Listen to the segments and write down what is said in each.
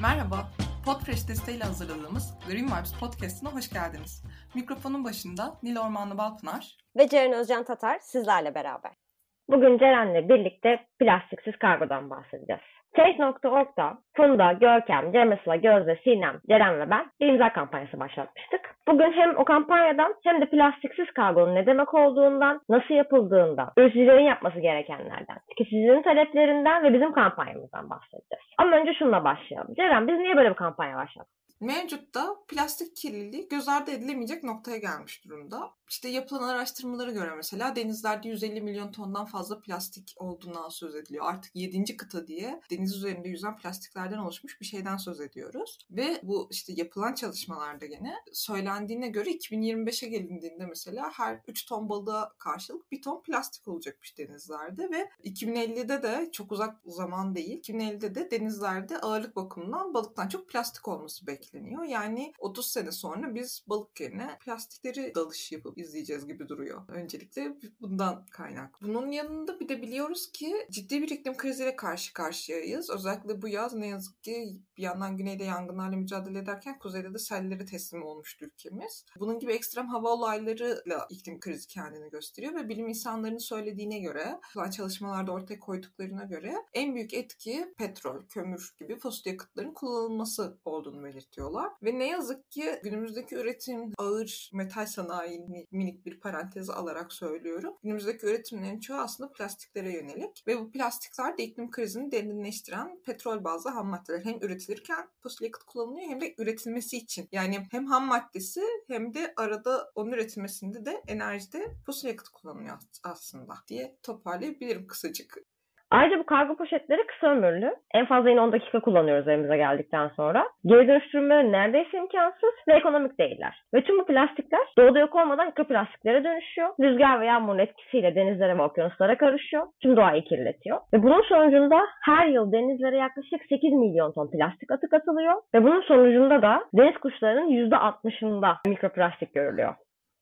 Merhaba, Podfresh desteğiyle hazırladığımız Green Vibes Podcast'ına hoş geldiniz. Mikrofonun başında Nil Ormanlı Balpınar ve Ceren Özcan Tatar sizlerle beraber. Bugün Ceren'le birlikte plastiksiz kargodan bahsedeceğiz. Change.org'da Funda, Görkem, Cemesla, Gözde, Sinem, Ceren ve ben bir imza kampanyası başlatmıştık. Bugün hem o kampanyadan hem de plastiksiz kargonun ne demek olduğundan, nasıl yapıldığından, üreticilerin yapması gerekenlerden, tüketicilerin taleplerinden ve bizim kampanyamızdan bahsedeceğiz. Ama önce şununla başlayalım. Ceren biz niye böyle bir kampanya başlattık? Mevcutta plastik kirliliği göz ardı edilemeyecek noktaya gelmiş durumda. İşte yapılan araştırmalara göre mesela denizlerde 150 milyon tondan fazla plastik olduğundan söz ediliyor. Artık 7. kıta diye deniz üzerinde yüzen plastiklerden oluşmuş bir şeyden söz ediyoruz. Ve bu işte yapılan çalışmalarda gene söylendiğine göre 2025'e gelindiğinde mesela her 3 ton balığa karşılık 1 ton plastik olacakmış denizlerde ve 2050'de de çok uzak zaman değil 2050'de de denizlerde ağırlık bakımından balıktan çok plastik olması bekleniyor. Yani 30 sene sonra biz balık yerine plastikleri dalış yapıp izleyeceğiz gibi duruyor. Öncelikle bundan kaynak. Bunun yanında bir de biliyoruz ki ciddi bir iklim kriziyle karşı karşıyayız. Özellikle bu yaz ne yazık ki bir yandan güneyde yangınlarla mücadele ederken kuzeyde de sellere teslim olmuştu ülkemiz. Bunun gibi ekstrem hava olaylarıyla iklim krizi kendini gösteriyor ve bilim insanlarının söylediğine göre, çalışmalarda ortaya koyduklarına göre en büyük etki petrol, kömür gibi fosil yakıtların kullanılması olduğunu belirtiyorlar. Ve ne yazık ki günümüzdeki üretim ağır metal sanayini minik bir parantez alarak söylüyorum. Günümüzdeki üretimlerin çoğu aslında plastiklere yönelik ve bu plastikler de iklim krizini derinleştiren petrol bazlı ham maddeler. Hem üretilirken fosil yakıt kullanılıyor hem de üretilmesi için. Yani hem ham maddesi hem de arada onun üretilmesinde de enerjide fosil yakıt kullanılıyor aslında diye toparlayabilirim kısacık. Ayrıca bu kargo poşetleri kısa ömürlü. En fazla yine 10 dakika kullanıyoruz evimize geldikten sonra. Geri dönüştürmeleri neredeyse imkansız ve ekonomik değiller. Ve tüm bu plastikler doğada yok olmadan mikroplastiklere dönüşüyor. Rüzgar ve yağmurun etkisiyle denizlere ve okyanuslara karışıyor. Tüm doğayı kirletiyor. Ve bunun sonucunda her yıl denizlere yaklaşık 8 milyon ton plastik atık atılıyor. Ve bunun sonucunda da deniz kuşlarının %60'ında mikroplastik görülüyor.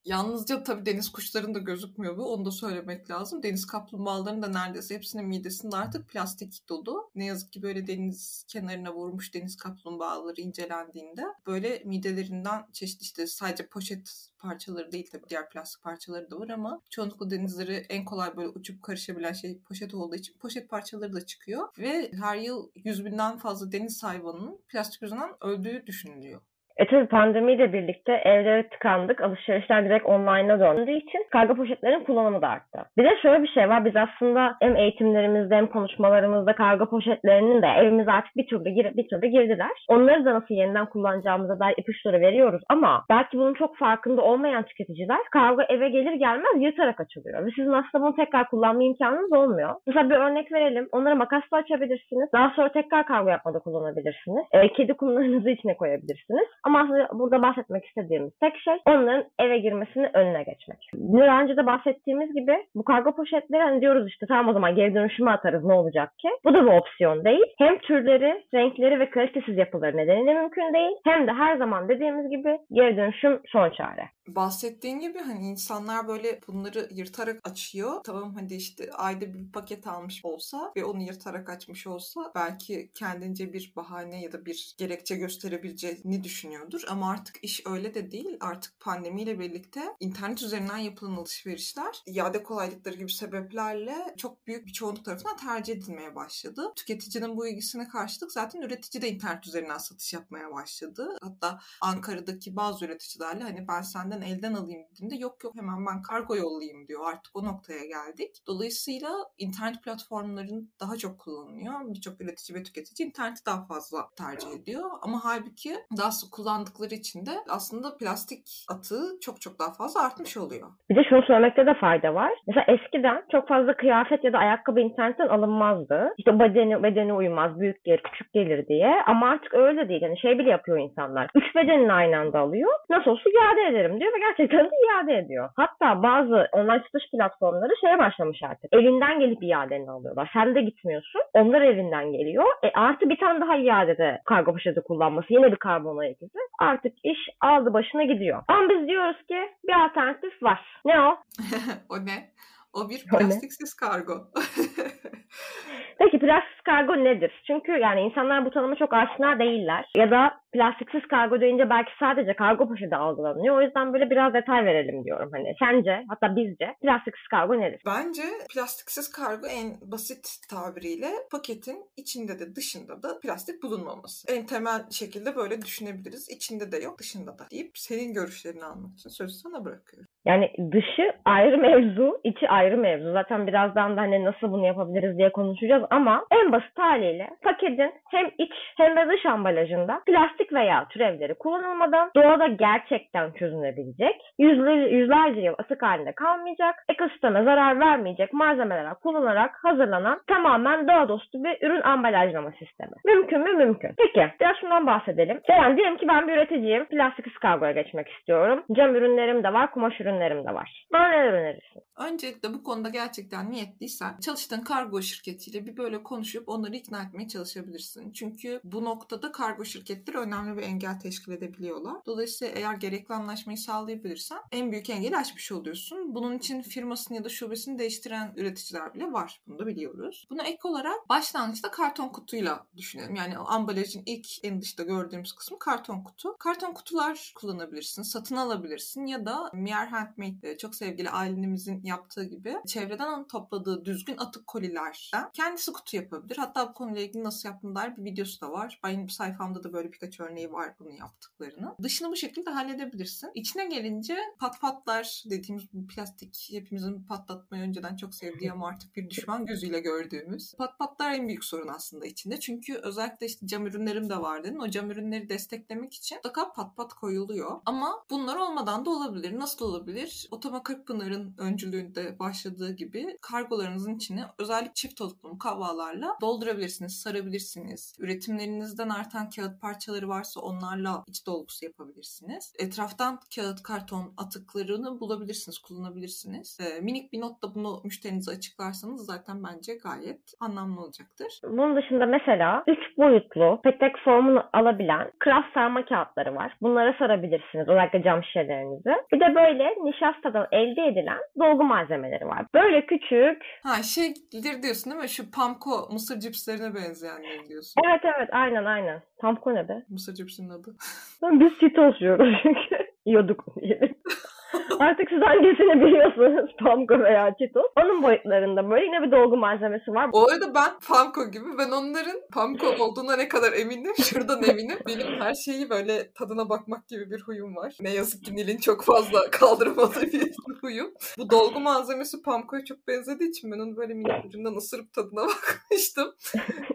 Yalnızca tabii deniz kuşlarının da gözükmüyor bu. Onu da söylemek lazım. Deniz kaplumbağalarının da neredeyse hepsinin midesinde artık plastik dolu. Ne yazık ki böyle deniz kenarına vurmuş deniz kaplumbağaları incelendiğinde böyle midelerinden çeşitli işte sadece poşet parçaları değil tabii diğer plastik parçaları da var ama çoğunlukla denizleri en kolay böyle uçup karışabilen şey poşet olduğu için poşet parçaları da çıkıyor ve her yıl yüz binden fazla deniz hayvanının plastik yüzünden öldüğü düşünülüyor. E tabi pandemiyle birlikte evlere tıkandık. Alışverişler direkt online'a döndüğü için kargo poşetlerin kullanımı da arttı. Bir de şöyle bir şey var. Biz aslında hem eğitimlerimizde hem konuşmalarımızda kargo poşetlerinin de evimize artık bir türlü, gir bir türlü girdiler. Onları da nasıl yeniden kullanacağımıza dair ipuçları veriyoruz ama belki bunun çok farkında olmayan tüketiciler kargo eve gelir gelmez yırtarak açılıyor. Ve sizin aslında bunu tekrar kullanma imkanınız olmuyor. Mesela bir örnek verelim. Onları makasla açabilirsiniz. Daha sonra tekrar kargo yapmada kullanabilirsiniz. E, kedi kumlarınızı içine koyabilirsiniz. Ama burada bahsetmek istediğimiz tek şey onların eve girmesinin önüne geçmek. Daha önce de bahsettiğimiz gibi bu kargo poşetleri hani diyoruz işte tamam o zaman geri dönüşüme atarız ne olacak ki? Bu da bir opsiyon değil. Hem türleri, renkleri ve kalitesiz yapıları nedeniyle mümkün değil. Hem de her zaman dediğimiz gibi geri dönüşüm son çare bahsettiğin gibi hani insanlar böyle bunları yırtarak açıyor. Tamam hadi işte ayda bir paket almış olsa ve onu yırtarak açmış olsa belki kendince bir bahane ya da bir gerekçe gösterebileceğini düşünüyordur. Ama artık iş öyle de değil. Artık pandemiyle birlikte internet üzerinden yapılan alışverişler iade kolaylıkları gibi sebeplerle çok büyük bir çoğunluk tarafından tercih edilmeye başladı. Tüketicinin bu ilgisine karşılık zaten üretici de internet üzerinden satış yapmaya başladı. Hatta Ankara'daki bazı üreticilerle hani ben senden senden elden alayım dediğinde yok yok hemen ben kargo yollayayım diyor. Artık o noktaya geldik. Dolayısıyla internet platformların daha çok kullanılıyor. Birçok üretici ve tüketici interneti daha fazla tercih ediyor. Ama halbuki daha sık kullandıkları için de aslında plastik atığı çok çok daha fazla artmış oluyor. Bir de şunu söylemekte de fayda var. Mesela eskiden çok fazla kıyafet ya da ayakkabı internetten alınmazdı. İşte bedeni, bedeni uymaz, büyük gelir, küçük gelir diye. Ama artık öyle değil. Yani şey bile yapıyor insanlar. Üç bedenini aynı anda alıyor. Nasıl olsa iade ederim diyor ediyor ve gerçekten de iade ediyor. Hatta bazı online satış platformları şeye başlamış artık. Elinden gelip iadeni alıyorlar. Sen de gitmiyorsun. Onlar evinden geliyor. E artı bir tane daha iadede kargo poşeti kullanması. Yine bir karbon ayak izi. Artık iş aldı başına gidiyor. Ama biz diyoruz ki bir alternatif var. Ne o? o ne? O bir plastiksiz kargo. Peki plastik kargo nedir? Çünkü yani insanlar bu tanıma çok aşina değiller. Ya da plastiksiz kargo deyince belki sadece kargo poşeti algılanıyor. O yüzden böyle biraz detay verelim diyorum. Hani sence hatta bizce plastiksiz kargo nedir? Bence plastiksiz kargo en basit tabiriyle paketin içinde de dışında da plastik bulunmaması. En temel şekilde böyle düşünebiliriz. İçinde de yok, dışında da deyip senin görüşlerini almak için sözü sana bırakıyorum. Yani dışı ayrı mevzu, içi ayrı mevzu. Zaten birazdan da hani nasıl bunu yapabiliriz diye konuşacağız ama en basit haliyle paketin hem iç hem de dış ambalajında plastik veya türevleri kullanılmadan doğada gerçekten çözünebilecek, yüzler, yüzlerce yıl atık halinde kalmayacak, ekosisteme zarar vermeyecek malzemeler kullanarak hazırlanan tamamen doğa dostu bir ürün ambalajlama sistemi. Mümkün mü? Mümkün. Peki biraz şundan bahsedelim. Yani diyelim ki ben bir üreticiyim. Plastiksiz kargoya geçmek istiyorum. Cam ürünlerim de var, kumaş ürünlerim de var. Bana neler önerirsin? Öncelikle bu konuda gerçekten niyetliysen çalıştığın kargo şirketiyle bir böyle konuşup onları ikna etmeye çalışabilirsin. Çünkü bu noktada kargo şirketleri önemli bir engel teşkil edebiliyorlar. Dolayısıyla eğer gerekli anlaşmayı sağlayabilirsen en büyük engeli aşmış oluyorsun. Bunun için firmasını ya da şubesini değiştiren üreticiler bile var. Bunu da biliyoruz. Buna ek olarak başlangıçta karton kutuyla düşünelim. Yani ambalajın ilk en dışta gördüğümüz kısmı karton kutu. Karton kutular kullanabilirsin, satın alabilirsin ya da Mier Handmade çok sevgili ailemizin yaptığı gibi çevreden topladığı düzgün atık kolilerden kendisi kutu yapabilir. Hatta bu konuyla ilgili nasıl yaptığına dair bir videosu da var. Benim sayfamda da böyle birkaç örneği var bunu yaptıklarını. Dışını bu şekilde halledebilirsin. İçine gelince pat patlar dediğimiz bu plastik hepimizin patlatmayı önceden çok sevdiği ama artık bir düşman gözüyle gördüğümüz. Pat patlar en büyük sorun aslında içinde. Çünkü özellikle işte cam ürünlerim de var dedin. O cam ürünleri desteklemek için mutlaka pat pat koyuluyor. Ama bunlar olmadan da olabilir. Nasıl olabilir? Otoma Kırkpınar'ın öncülüğünde başladığı gibi kargolarınızın içine özellikle çift oluklu mukavvalarla doldurabilirsiniz, sarabilirsiniz. Üretimlerinizden artan kağıt parçaları varsa onlarla iç dolgusu yapabilirsiniz. Etraftan kağıt, karton atıklarını bulabilirsiniz, kullanabilirsiniz. Ee, minik bir notla bunu müşterinize açıklarsanız zaten bence gayet anlamlı olacaktır. Bunun dışında mesela 3 boyutlu petek formunu alabilen kraft sarma kağıtları var. Bunlara sarabilirsiniz özellikle cam şişelerinizi. Bir de böyle nişastadan elde edilen dolgu malzemeleri var. Böyle küçük. Ha şeydir diyorsun değil mi? Şu Pamko mısır cipslerine benzeyenleri diyorsun. Evet evet aynen aynen. Pamko ne be? Mısır cipsinin adı. Biz Cheetos yiyoruz çünkü. Yiyorduk diyelim. Artık siz hangisini biliyorsunuz Pamko veya Cheetos. Onun boyutlarında böyle yine bir dolgu malzemesi var. Bu arada ben Pamko gibi ben onların Pamko olduğuna ne kadar eminim şuradan eminim. Benim her şeyi böyle tadına bakmak gibi bir huyum var. Ne yazık ki Nil'in çok fazla kaldırmadığı bir huyum. Bu dolgu malzemesi Pamko'ya çok benzediği için ben onu böyle minik ucundan ısırıp tadına bakmıştım.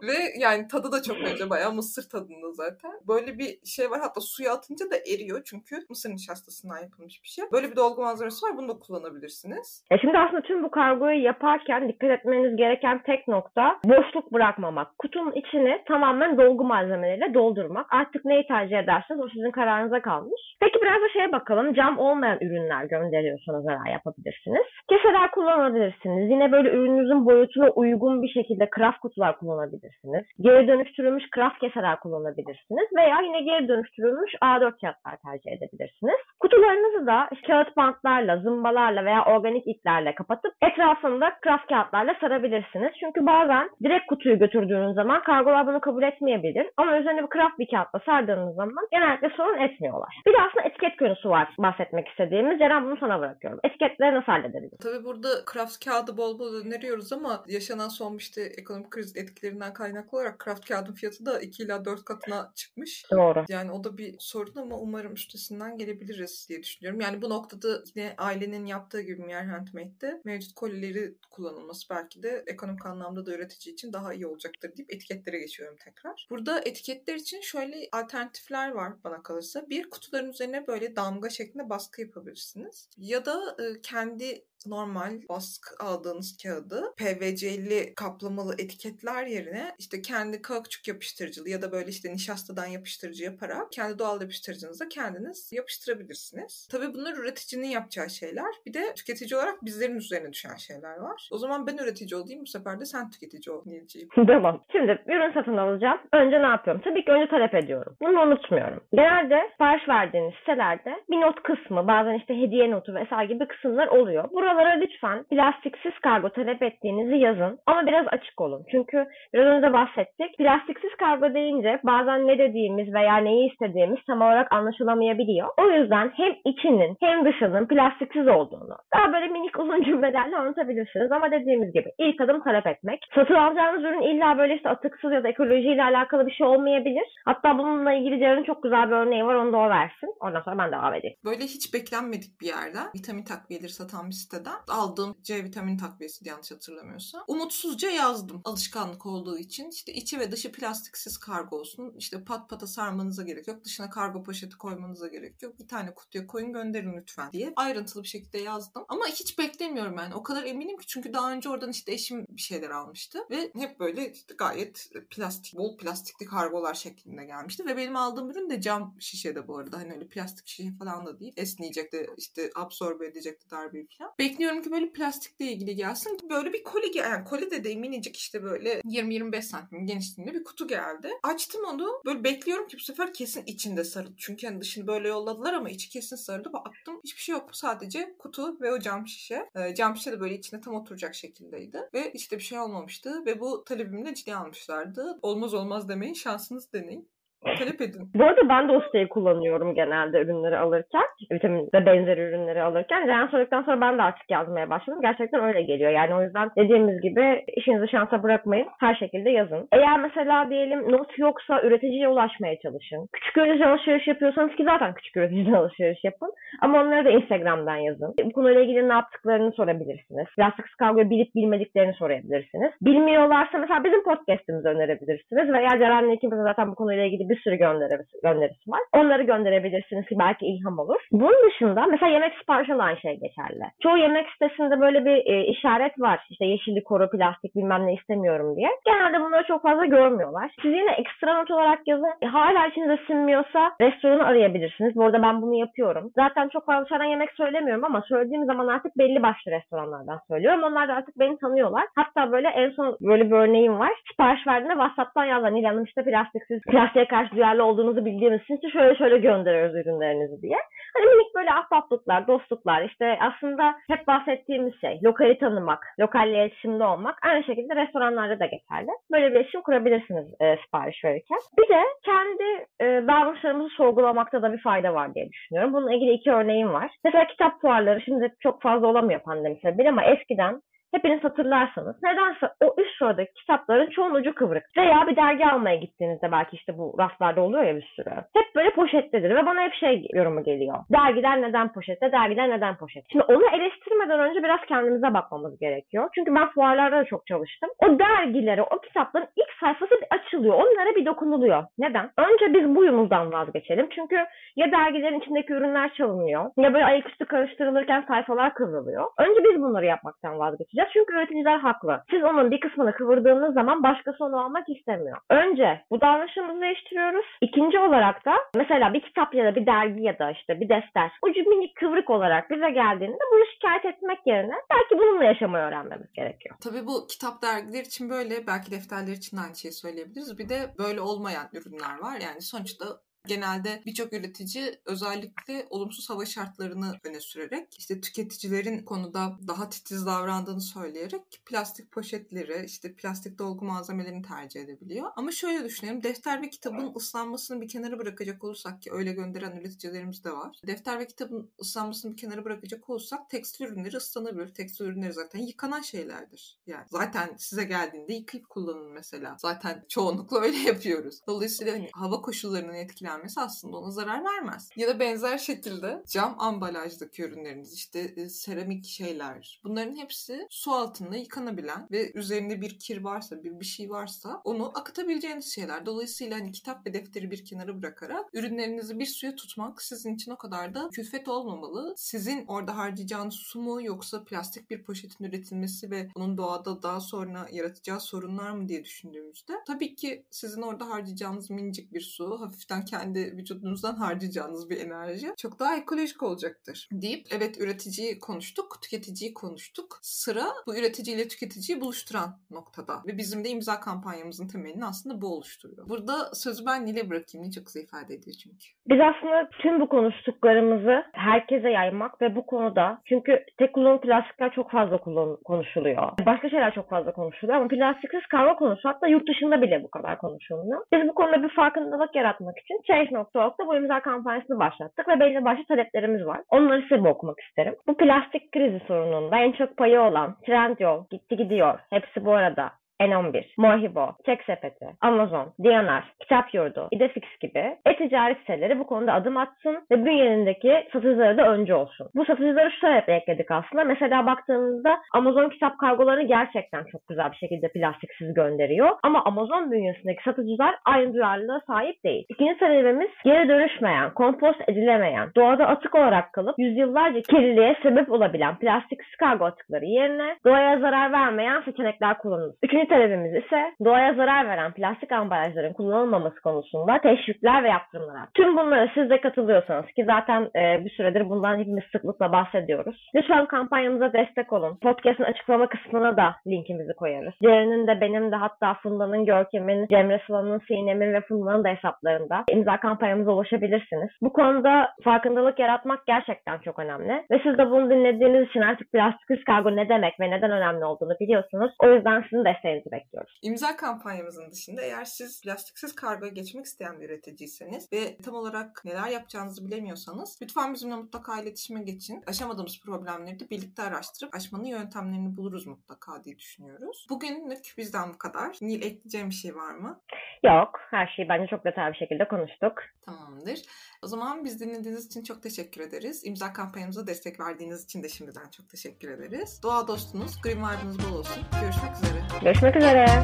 Ve yani tadı da çok benziyor. Bayağı mısır tadında zaten. Böyle bir şey var. Hatta suya atınca da eriyor. Çünkü mısır nişastasından yapılmış bir şey. Böyle bir dolgu malzemesi var. Bunu da kullanabilirsiniz. E şimdi aslında tüm bu kargoyu yaparken dikkat etmeniz gereken tek nokta boşluk bırakmamak. Kutunun içini tamamen dolgu malzemeleriyle doldurmak. Artık neyi tercih ederseniz o sizin kararınıza kalmış. Biraz da şeye bakalım. Cam olmayan ürünler gönderiyorsanız neler yapabilirsiniz? Keseler kullanabilirsiniz. Yine böyle ürününüzün boyutuna uygun bir şekilde kraft kutular kullanabilirsiniz. Geri dönüştürülmüş kraft keseler kullanabilirsiniz. Veya yine geri dönüştürülmüş A4 kağıtlar tercih edebilirsiniz. Kutularınızı da kağıt bantlarla, zımbalarla veya organik iplerle kapatıp etrafında kraft kağıtlarla sarabilirsiniz. Çünkü bazen direkt kutuyu götürdüğünüz zaman kargolar bunu kabul etmeyebilir. Ama üzerine bir kraft bir kağıtla sardığınız zaman genellikle sorun etmiyorlar. Bir de aslında etiket konusu var bahsetmek istediğimiz. Ceren bunu sana bırakıyorum. Etiketleri nasıl halledebiliriz? Tabii burada kraft kağıdı bol bol öneriyoruz ama yaşanan son işte ekonomik kriz etkilerinden kaynaklı olarak kraft kağıdın fiyatı da 2 ila 4 katına çıkmış. Doğru. Yani o da bir sorun ama umarım üstesinden gelebiliriz diye düşünüyorum. Yani bu noktada yine ailenin yaptığı gibi Mier Handmade'de mevcut kolileri kullanılması belki de ekonomik anlamda da üretici için daha iyi olacaktır deyip etiketlere geçiyorum tekrar. Burada etiketler için şöyle alternatifler var bana kalırsa. Bir kutuların üzerine böyle damga şeklinde baskı yapabilirsiniz. Ya da e, kendi normal baskı aldığınız kağıdı PVC'li kaplamalı etiketler yerine işte kendi kauçuk yapıştırıcılı ya da böyle işte nişastadan yapıştırıcı yaparak kendi doğal yapıştırıcınıza kendiniz yapıştırabilirsiniz. Tabii bunlar üreticinin yapacağı şeyler. Bir de tüketici olarak bizlerin üzerine düşen şeyler var. O zaman ben üretici olayım bu sefer de sen tüketici ol Nilciğim. tamam. Şimdi ürün satın alacağım. Önce ne yapıyorum? Tabii ki önce talep ediyorum. Bunu unutmuyorum. Genelde sipariş verdiğiniz sitelerde bir not kısmı, bazen işte hediye notu vesaire gibi kısımlar oluyor. Buralara lütfen plastiksiz kargo talep ettiğinizi yazın. Ama biraz açık olun. Çünkü biraz önce bahsettik. Plastiksiz kargo deyince bazen ne dediğimiz veya neyi istediğimiz tam olarak anlaşılamayabiliyor. O yüzden hem içinin hem dışının plastiksiz olduğunu daha böyle minik uzun cümlelerle anlatabilirsiniz. Ama dediğimiz gibi ilk adım talep etmek. Satın alacağınız ürün illa böyle işte atıksız ya da ekolojiyle alakalı bir şey olmayabilir. Hatta bununla ilgili Ceren'in çok güzel bir örneği var. Onu da o versin. Ondan sonra ben devam edeyim. Böyle hiç beklenmedik bir yerden vitamin takviyeleri satan bir siteden aldığım C vitamin takviyesi yanlış hatırlamıyorsam. Umutsuzca yazdım alışkanlık olduğu için. işte içi ve dışı plastiksiz kargo olsun. İşte pat pata sarmanıza gerek yok. Dışına kargo poşeti koymanıza gerek yok. Bir tane kutuya koyun gönderin lütfen diye ayrıntılı bir şekilde yazdım. Ama hiç beklemiyorum yani. O kadar eminim ki çünkü daha önce oradan işte eşim bir şeyler almıştı ve hep böyle işte gayet plastik, bol plastikli kargolar şeklinde gelmişti ve benim aldığım ürün de cam şişede bu arada. Hani öyle plastik şişe falan da değil. Esneyecek de işte absorbe edecek de darbeyi falan. Bekliyorum ki böyle plastikle ilgili gelsin. Böyle bir koli gel yani koli de minicik işte böyle 20-25 santim genişliğinde bir kutu geldi. Açtım onu. Böyle bekliyorum ki bu sefer kesin içinde sarıldı. Çünkü hani dışını böyle yolladılar ama içi kesin sarıldı. Baktım hiçbir şey yok. Sadece kutu ve o cam şişe. Ee, cam şişe de böyle içine tam oturacak şekildeydi. Ve işte bir şey olmamıştı. Ve bu talebimi de ciddiye almışlardı. Olmaz olmaz demeyin. Şansınız deneyin. Talep edin. Bu arada ben de o siteyi kullanıyorum genelde ürünleri alırken. Vitamin ve benzeri ürünleri alırken. Reyhan sorduktan sonra ben de artık yazmaya başladım. Gerçekten öyle geliyor. Yani o yüzden dediğimiz gibi işinizi şansa bırakmayın. Her şekilde yazın. Eğer mesela diyelim not yoksa üreticiye ulaşmaya çalışın. Küçük üretici alışveriş yapıyorsanız ki zaten küçük üreticiden alışveriş yapın. Ama onları da Instagram'dan yazın. Bu konuyla ilgili ne yaptıklarını sorabilirsiniz. Plastiksiz kargoyu bilip bilmediklerini sorabilirsiniz. Bilmiyorlarsa mesela bizim podcast'imizi önerebilirsiniz. Veya Ceren'le ikimizin zaten bu konuyla ilgili bir sürü gönderisi, gönderisi var. Onları gönderebilirsiniz ki belki ilham olur. Bunun dışında mesela yemek siparişinde aynı şey geçerli. Çoğu yemek sitesinde böyle bir e, işaret var. İşte yeşillik, koru, plastik bilmem ne istemiyorum diye. Genelde bunları çok fazla görmüyorlar. Siz yine ekstra not olarak yazın. E, hala içinize sinmiyorsa restoranı arayabilirsiniz. Bu arada ben bunu yapıyorum. Zaten çok fazla dışarıdan yemek söylemiyorum ama söylediğim zaman artık belli başlı restoranlardan söylüyorum. Onlar da artık beni tanıyorlar. Hatta böyle en son böyle bir örneğim var. Sipariş verdiğinde WhatsApp'tan yazan İlhan'ım işte plastiksiz, plastiğe karşı duyarlı olduğunuzu bildiğimiz için şöyle şöyle gönderiyoruz ürünlerinizi diye. Hani minik böyle ahbaplıklar, dostluklar işte aslında hep bahsettiğimiz şey. Lokali tanımak, lokalle iletişimde olmak. Aynı şekilde restoranlarda da geçerli. Böyle bir iletişim kurabilirsiniz e, sipariş verirken. Bir de kendi e, davranışlarımızı sorgulamakta da bir fayda var diye düşünüyorum. Bununla ilgili iki örneğim var. Mesela kitap fuarları şimdi çok fazla olamıyor pandemi sebebiyle ama eskiden Hepiniz hatırlarsanız nedense o üst sıradaki kitapların çoğun ucu kıvrık. Veya bir dergi almaya gittiğinizde belki işte bu raflarda oluyor ya bir sürü. Hep böyle poşettedir ve bana hep şey yorumu geliyor. Dergiler neden poşette, dergiler neden poşet? Şimdi onu eleştirmeden önce biraz kendimize bakmamız gerekiyor. Çünkü ben fuarlarda da çok çalıştım. O dergileri, o kitapların ilk sayfası bir açılıyor. Onlara bir dokunuluyor. Neden? Önce biz bu yumuzdan vazgeçelim. Çünkü ya dergilerin içindeki ürünler çalınıyor ya böyle ayaküstü karıştırılırken sayfalar kıvrılıyor. Önce biz bunları yapmaktan vazgeçeceğiz yapacağız. Çünkü üreticiler haklı. Siz onun bir kısmını kıvırdığınız zaman başkası onu almak istemiyor. Önce bu davranışımızı değiştiriyoruz. İkinci olarak da mesela bir kitap ya da bir dergi ya da işte bir defter ucu minik kıvrık olarak bize geldiğinde bunu şikayet etmek yerine belki bununla yaşamayı öğrenmemiz gerekiyor. Tabii bu kitap dergiler için böyle belki defterler için aynı şeyi söyleyebiliriz. Bir de böyle olmayan ürünler var. Yani sonuçta genelde birçok üretici özellikle olumsuz hava şartlarını öne sürerek işte tüketicilerin konuda daha titiz davrandığını söyleyerek plastik poşetleri işte plastik dolgu malzemelerini tercih edebiliyor. Ama şöyle düşünelim defter ve kitabın ıslanmasını bir kenara bırakacak olursak ki öyle gönderen üreticilerimiz de var. Defter ve kitabın ıslanmasını bir kenara bırakacak olursak tekstil ürünleri ıslanabilir. Tekstil ürünleri zaten yıkanan şeylerdir. Yani zaten size geldiğinde yıkayıp kullanın mesela. Zaten çoğunlukla öyle yapıyoruz. Dolayısıyla hani hava koşullarının etkilen gelmesi aslında ona zarar vermez. Ya da benzer şekilde cam ambalajdaki ürünleriniz işte e, seramik şeyler bunların hepsi su altında yıkanabilen ve üzerinde bir kir varsa bir bir şey varsa onu akıtabileceğiniz şeyler. Dolayısıyla hani kitap ve defteri bir kenara bırakarak ürünlerinizi bir suya tutmak sizin için o kadar da külfet olmamalı. Sizin orada harcayacağınız su mu yoksa plastik bir poşetin üretilmesi ve onun doğada daha sonra yaratacağı sorunlar mı diye düşündüğümüzde tabii ki sizin orada harcayacağınız minicik bir su hafiften kendi vücudunuzdan harcayacağınız bir enerji çok daha ekolojik olacaktır deyip evet üreticiyi konuştuk, tüketiciyi konuştuk. Sıra bu üretici ile tüketiciyi buluşturan noktada ve bizim de imza kampanyamızın temelini aslında bu oluşturuyor. Burada sözü ben Nil'e bırakayım. Nil çok güzel ifade ediyor çünkü. Biz aslında tüm bu konuştuklarımızı herkese yaymak ve bu konuda çünkü tek kullanım plastikler çok fazla kullan konuşuluyor. Başka şeyler çok fazla konuşuluyor ama plastiksiz kargo konusu hatta yurt dışında bile bu kadar konuşuluyor. Biz bu konuda bir farkındalık yaratmak için Change.org'da bu imza kampanyasını başlattık ve belli başlı taleplerimiz var. Onları size okumak isterim. Bu plastik krizi sorununda en çok payı olan Trendyol, Gitti Gidiyor, hepsi bu arada N11, Mohibo, Çek Sepeti, Amazon, Diyanar, Kitap Yurdu, İdefix gibi e-ticaret siteleri bu konuda adım atsın ve bünyelerindeki satıcıları da önce olsun. Bu satıcıları şu sebeple ekledik aslında. Mesela baktığınızda Amazon kitap kargolarını gerçekten çok güzel bir şekilde plastiksiz gönderiyor. Ama Amazon bünyesindeki satıcılar aynı duyarlılığa sahip değil. İkinci sebebimiz geri dönüşmeyen, kompost edilemeyen, doğada atık olarak kalıp yüzyıllarca kirliliğe sebep olabilen plastiksiz kargo atıkları yerine doğaya zarar vermeyen seçenekler kullanılır. Üçüncü talebimiz ise doğaya zarar veren plastik ambalajların kullanılmaması konusunda teşvikler ve yaptırımlar. Tüm bunlara siz de katılıyorsanız ki zaten e, bir süredir bundan hepimiz sıklıkla bahsediyoruz. Lütfen kampanyamıza destek olun. Podcast'ın açıklama kısmına da linkimizi koyarız. Ceren'in de benim de hatta Funda'nın, Görkem'in, Cemre Sıla'nın, Sinem'in ve Funda'nın da hesaplarında imza kampanyamıza ulaşabilirsiniz. Bu konuda farkındalık yaratmak gerçekten çok önemli. Ve siz de bunu dinlediğiniz için artık plastiksiz kargo ne demek ve neden önemli olduğunu biliyorsunuz. O yüzden sizin desteğinizi desteğinizi bekliyoruz. İmza kampanyamızın dışında eğer siz plastiksiz kargoya geçmek isteyen bir üreticiyseniz ve tam olarak neler yapacağınızı bilemiyorsanız lütfen bizimle mutlaka iletişime geçin. Aşamadığımız problemleri de birlikte araştırıp aşmanın yöntemlerini buluruz mutlaka diye düşünüyoruz. Bugünlük bizden bu kadar. Nil ekleyeceğim bir şey var mı? Yok. Her şeyi bence çok detaylı bir şekilde konuştuk. Tamamdır. O zaman biz dinlediğiniz için çok teşekkür ederiz. İmza kampanyamıza destek verdiğiniz için de şimdiden çok teşekkür ederiz. Doğa dostunuz, Green Vibe'ınız bol olsun. Görüşmek üzere. Görüşmek üzere.